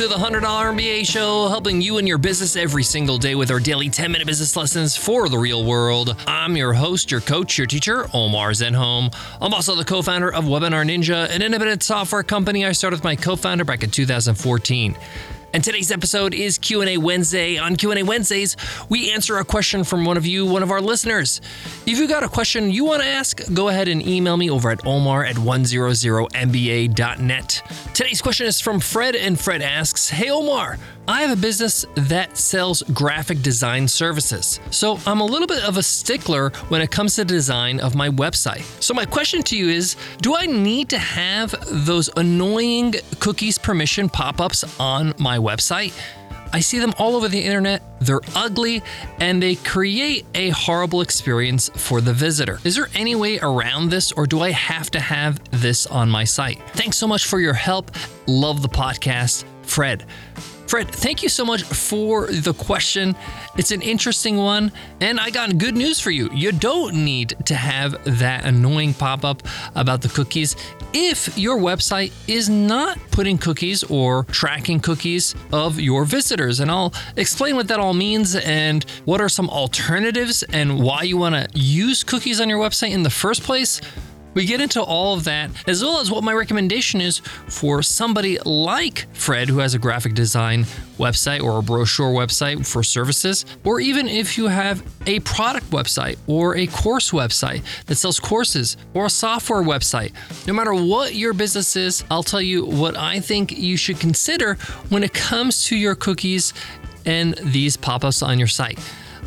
to the $100 MBA show, helping you and your business every single day with our daily 10 minute business lessons for the real world. I'm your host, your coach, your teacher, Omar Zenhom. I'm also the co founder of Webinar Ninja, an independent software company I started with my co founder back in 2014. And today's episode is Q&A Wednesday. On Q&A Wednesdays, we answer a question from one of you, one of our listeners. If you got a question you want to ask, go ahead and email me over at omar at 100mba.net. Today's question is from Fred, and Fred asks, Hey Omar, I have a business that sells graphic design services. So I'm a little bit of a stickler when it comes to the design of my website. So my question to you is, do I need to have those annoying cookies permission pop-ups on my website? I see them all over the internet. They're ugly and they create a horrible experience for the visitor. Is there any way around this or do I have to have this on my site? Thanks so much for your help. Love the podcast. Fred. Fred, thank you so much for the question. It's an interesting one, and I got good news for you. You don't need to have that annoying pop up about the cookies if your website is not putting cookies or tracking cookies of your visitors. And I'll explain what that all means and what are some alternatives and why you want to use cookies on your website in the first place. We get into all of that, as well as what my recommendation is for somebody like Fred, who has a graphic design website or a brochure website for services, or even if you have a product website or a course website that sells courses or a software website. No matter what your business is, I'll tell you what I think you should consider when it comes to your cookies and these pop ups on your site.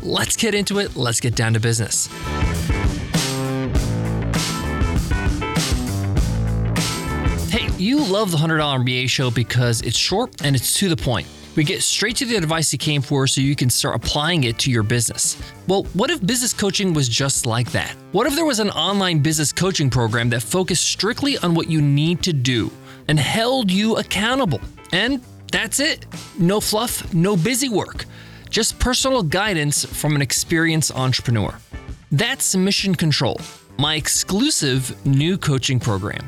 Let's get into it. Let's get down to business. You love the $100 MBA show because it's short and it's to the point. We get straight to the advice you came for so you can start applying it to your business. Well, what if business coaching was just like that? What if there was an online business coaching program that focused strictly on what you need to do and held you accountable? And that's it. No fluff, no busy work, just personal guidance from an experienced entrepreneur. That's Mission Control, my exclusive new coaching program.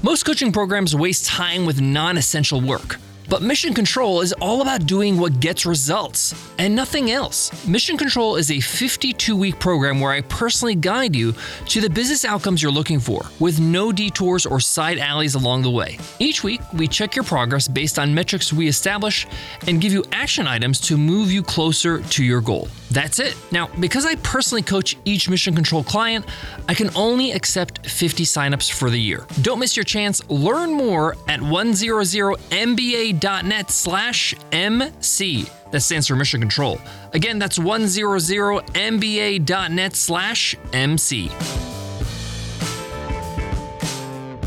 Most coaching programs waste time with non essential work. But Mission Control is all about doing what gets results and nothing else. Mission Control is a 52 week program where I personally guide you to the business outcomes you're looking for, with no detours or side alleys along the way. Each week, we check your progress based on metrics we establish and give you action items to move you closer to your goal. That's it. Now, because I personally coach each Mission Control client, I can only accept 50 signups for the year. Don't miss your chance. Learn more at 100mba.net slash MC. That stands for Mission Control. Again, that's 100mba.net slash MC.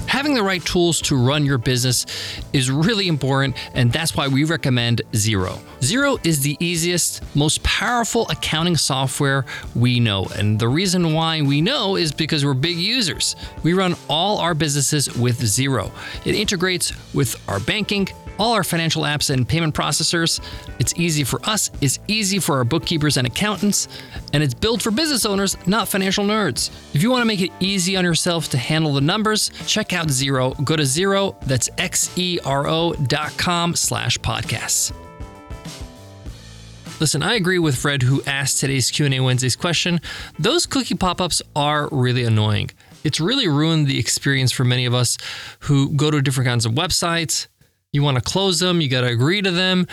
Having the right tools to run your business is really important, and that's why we recommend Xero. Xero is the easiest, most powerful accounting software we know. And the reason why we know is because we're big users. We run all our businesses with Xero. It integrates with our banking, all our financial apps and payment processors. It's easy for us, it's easy for our bookkeepers and accountants, and it's built for business owners, not financial nerds. If you want to make it easy on yourself to handle the numbers, check out Xero. Go to Xero, that's X-E-R-O dot com slash podcasts. Listen, I agree with Fred who asked today's Q&A Wednesday's question. Those cookie pop-ups are really annoying. It's really ruined the experience for many of us who go to different kinds of websites, you want to close them, you got to agree to them.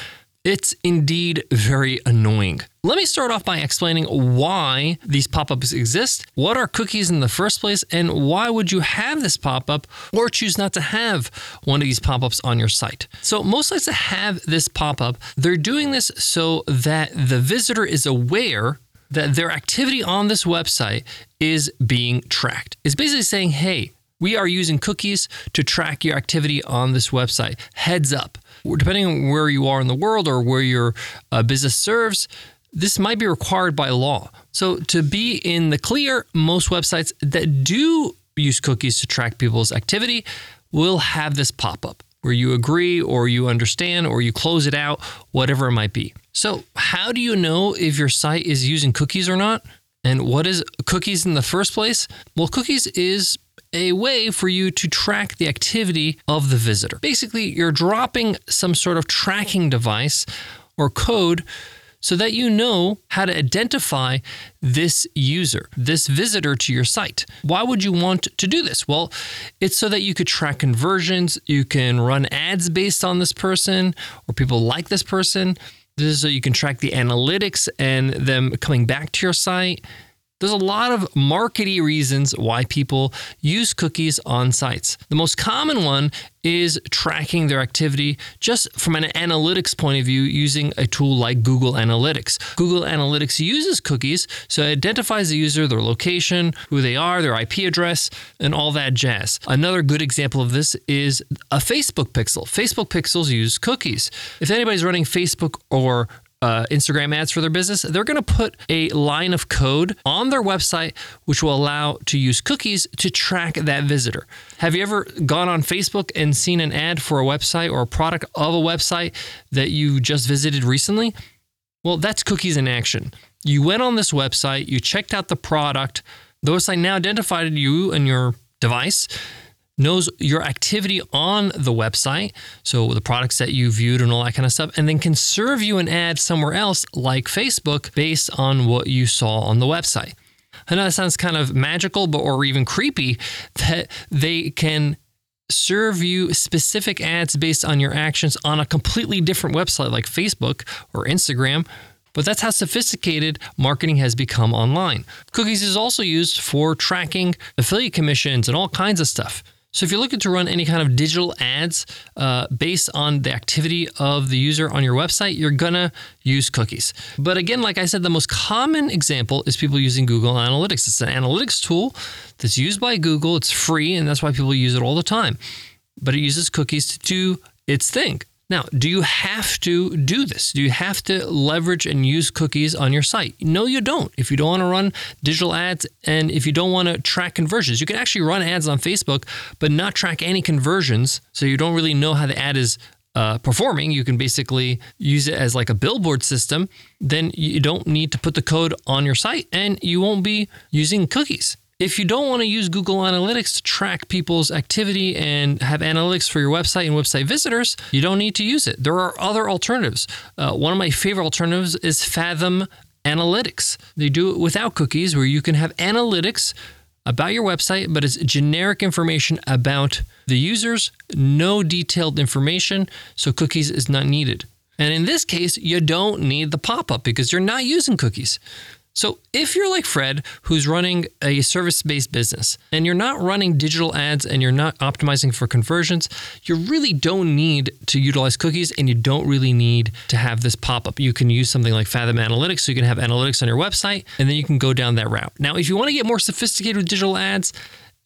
It's indeed very annoying. Let me start off by explaining why these pop ups exist, what are cookies in the first place, and why would you have this pop up or choose not to have one of these pop ups on your site. So, most sites that have this pop up, they're doing this so that the visitor is aware that their activity on this website is being tracked. It's basically saying, hey, we are using cookies to track your activity on this website. Heads up. Depending on where you are in the world or where your uh, business serves, this might be required by law. So, to be in the clear, most websites that do use cookies to track people's activity will have this pop up where you agree or you understand or you close it out, whatever it might be. So, how do you know if your site is using cookies or not? And what is cookies in the first place? Well, cookies is a way for you to track the activity of the visitor. Basically, you're dropping some sort of tracking device or code so that you know how to identify this user, this visitor to your site. Why would you want to do this? Well, it's so that you could track conversions, you can run ads based on this person, or people like this person. This is so you can track the analytics and them coming back to your site. There's a lot of markety reasons why people use cookies on sites. The most common one is tracking their activity just from an analytics point of view using a tool like Google Analytics. Google Analytics uses cookies, so it identifies the user, their location, who they are, their IP address, and all that jazz. Another good example of this is a Facebook pixel. Facebook pixels use cookies. If anybody's running Facebook or uh, Instagram ads for their business, they're going to put a line of code on their website which will allow to use cookies to track that visitor. Have you ever gone on Facebook and seen an ad for a website or a product of a website that you just visited recently? Well, that's cookies in action. You went on this website, you checked out the product, the website now identified you and your device knows your activity on the website, so the products that you viewed and all that kind of stuff, and then can serve you an ad somewhere else like Facebook based on what you saw on the website. I know that sounds kind of magical, but or even creepy that they can serve you specific ads based on your actions on a completely different website like Facebook or Instagram. But that's how sophisticated marketing has become online. Cookies is also used for tracking affiliate commissions and all kinds of stuff. So if you're looking to run any kind of digital ads uh, based on the activity of the user on your website, you're gonna use cookies. But again, like I said, the most common example is people using Google Analytics. It's an analytics tool that's used by Google. It's free, and that's why people use it all the time. But it uses cookies to do its thing. Now, do you have to do this? Do you have to leverage and use cookies on your site? No, you don't. If you don't want to run digital ads and if you don't want to track conversions, you can actually run ads on Facebook, but not track any conversions. So you don't really know how the ad is uh, performing. You can basically use it as like a billboard system. Then you don't need to put the code on your site and you won't be using cookies. If you don't want to use Google Analytics to track people's activity and have analytics for your website and website visitors, you don't need to use it. There are other alternatives. Uh, one of my favorite alternatives is Fathom Analytics. They do it without cookies, where you can have analytics about your website, but it's generic information about the users, no detailed information, so cookies is not needed. And in this case, you don't need the pop up because you're not using cookies. So, if you're like Fred, who's running a service based business and you're not running digital ads and you're not optimizing for conversions, you really don't need to utilize cookies and you don't really need to have this pop up. You can use something like Fathom Analytics so you can have analytics on your website and then you can go down that route. Now, if you want to get more sophisticated with digital ads,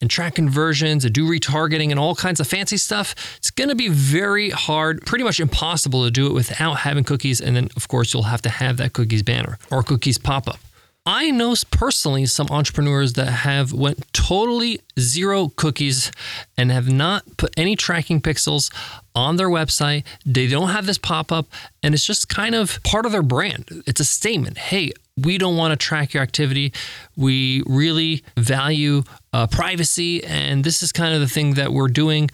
and track conversions and do retargeting and all kinds of fancy stuff, it's going to be very hard, pretty much impossible to do it without having cookies. And then, of course, you'll have to have that cookies banner or cookies pop up. I know personally some entrepreneurs that have went totally zero cookies and have not put any tracking pixels on their website. They don't have this pop up, and it's just kind of part of their brand. It's a statement. Hey, we don't want to track your activity. We really value uh, privacy, and this is kind of the thing that we're doing.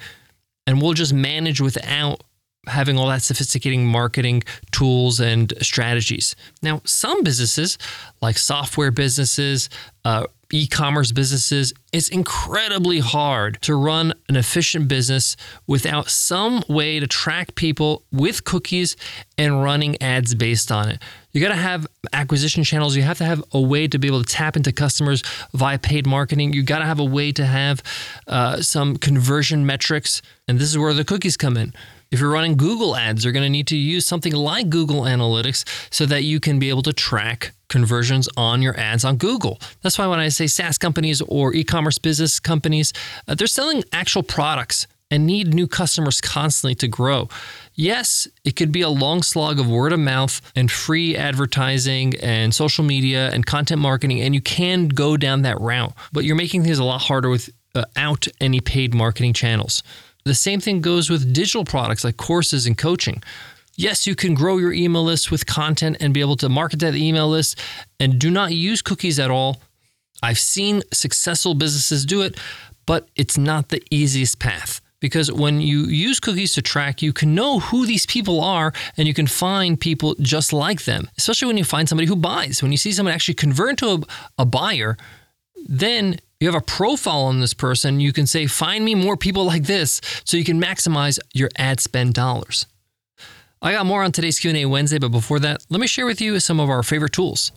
And we'll just manage without having all that sophisticated marketing tools and strategies. Now, some businesses, like software businesses, uh, e commerce businesses, it's incredibly hard to run an efficient business without some way to track people with cookies and running ads based on it. You got to have acquisition channels. You have to have a way to be able to tap into customers via paid marketing. You got to have a way to have uh, some conversion metrics. And this is where the cookies come in. If you're running Google ads, you're going to need to use something like Google Analytics so that you can be able to track conversions on your ads on Google. That's why when I say SaaS companies or e commerce business companies, uh, they're selling actual products and need new customers constantly to grow. Yes, it could be a long slog of word of mouth and free advertising and social media and content marketing, and you can go down that route, but you're making things a lot harder without uh, any paid marketing channels. The same thing goes with digital products like courses and coaching. Yes, you can grow your email list with content and be able to market that email list and do not use cookies at all. I've seen successful businesses do it, but it's not the easiest path because when you use cookies to track, you can know who these people are and you can find people just like them, especially when you find somebody who buys. When you see someone actually convert into a, a buyer, then you have a profile on this person. You can say, find me more people like this so you can maximize your ad spend dollars. I got more on today's Q&A Wednesday, but before that, let me share with you some of our favorite tools.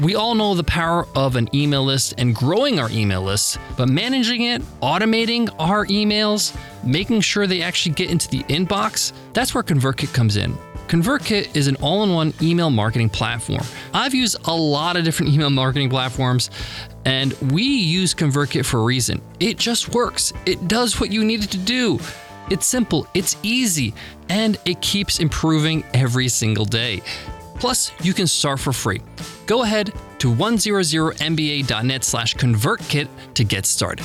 We all know the power of an email list and growing our email list, but managing it, automating our emails, making sure they actually get into the inbox, that's where ConvertKit comes in. ConvertKit is an all in one email marketing platform. I've used a lot of different email marketing platforms, and we use ConvertKit for a reason. It just works, it does what you need it to do. It's simple, it's easy, and it keeps improving every single day. Plus, you can start for free. Go ahead to 100mba.net slash convertkit to get started.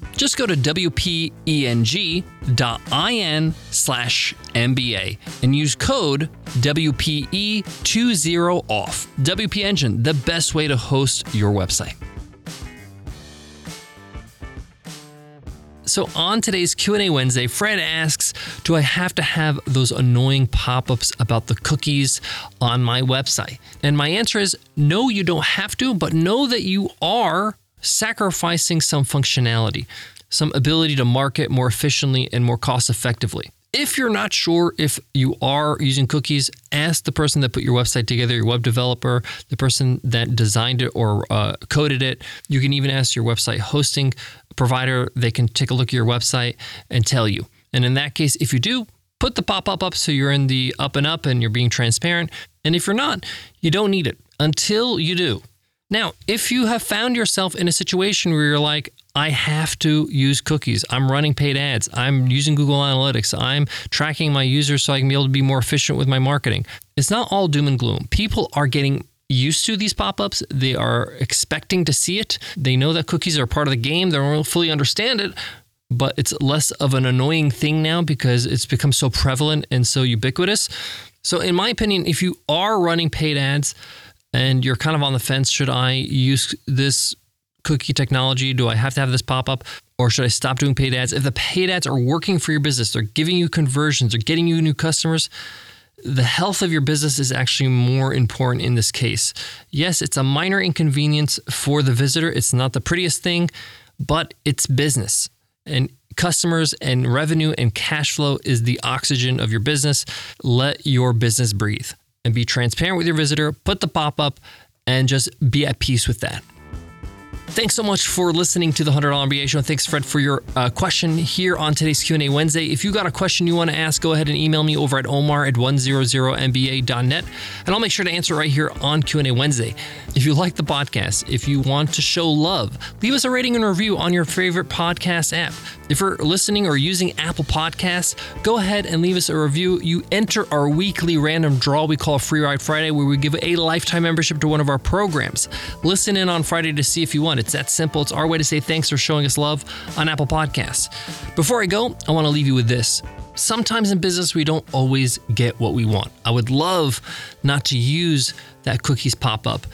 Just go to wpeng.in slash MBA and use code WPE20OFF. WP Engine, the best way to host your website. So on today's Q&A Wednesday, Fred asks, "Do I have to have those annoying pop-ups about the cookies on my website?" And my answer is no, you don't have to, but know that you are sacrificing some functionality, some ability to market more efficiently and more cost effectively. If you're not sure if you are using cookies, ask the person that put your website together, your web developer, the person that designed it or uh, coded it. You can even ask your website hosting provider. They can take a look at your website and tell you. And in that case, if you do, put the pop up up so you're in the up and up and you're being transparent. And if you're not, you don't need it until you do. Now, if you have found yourself in a situation where you're like, I have to use cookies. I'm running paid ads. I'm using Google Analytics. I'm tracking my users so I can be able to be more efficient with my marketing. It's not all doom and gloom. People are getting used to these pop ups. They are expecting to see it. They know that cookies are part of the game. They don't fully understand it, but it's less of an annoying thing now because it's become so prevalent and so ubiquitous. So, in my opinion, if you are running paid ads, and you're kind of on the fence should I use this cookie technology? Do I have to have this pop up? Or should I stop doing paid ads? If the paid ads are working for your business, they're giving you conversions, they're getting you new customers, the health of your business is actually more important in this case. Yes, it's a minor inconvenience for the visitor. It's not the prettiest thing, but it's business. And customers and revenue and cash flow is the oxygen of your business. Let your business breathe and be transparent with your visitor, put the pop up, and just be at peace with that. Thanks so much for listening to the $100 MBA show. Thanks, Fred, for your uh, question here on today's Q&A Wednesday. If you got a question you want to ask, go ahead and email me over at omar at 100mba.net, and I'll make sure to answer right here on Q&A Wednesday. If you like the podcast, if you want to show love, leave us a rating and review on your favorite podcast app. If you're listening or using Apple Podcasts, go ahead and leave us a review. You enter our weekly random draw we call Free Ride Friday, where we give a lifetime membership to one of our programs. Listen in on Friday to see if you want. It's that simple. It's our way to say thanks for showing us love on Apple Podcasts. Before I go, I want to leave you with this. Sometimes in business, we don't always get what we want. I would love not to use that cookies pop up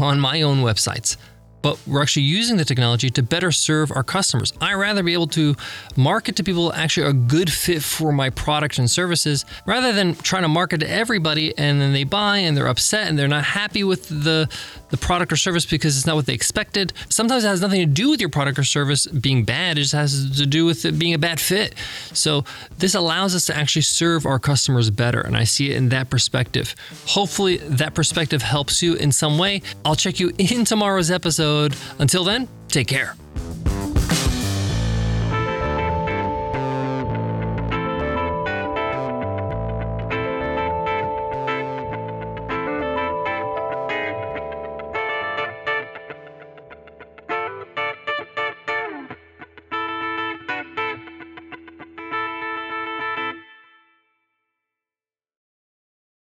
on my own websites but we're actually using the technology to better serve our customers. I rather be able to market to people actually a good fit for my product and services rather than trying to market to everybody and then they buy and they're upset and they're not happy with the the product or service because it's not what they expected. Sometimes it has nothing to do with your product or service being bad, it just has to do with it being a bad fit. So this allows us to actually serve our customers better and I see it in that perspective. Hopefully that perspective helps you in some way. I'll check you in tomorrow's episode episode. Until then, take care.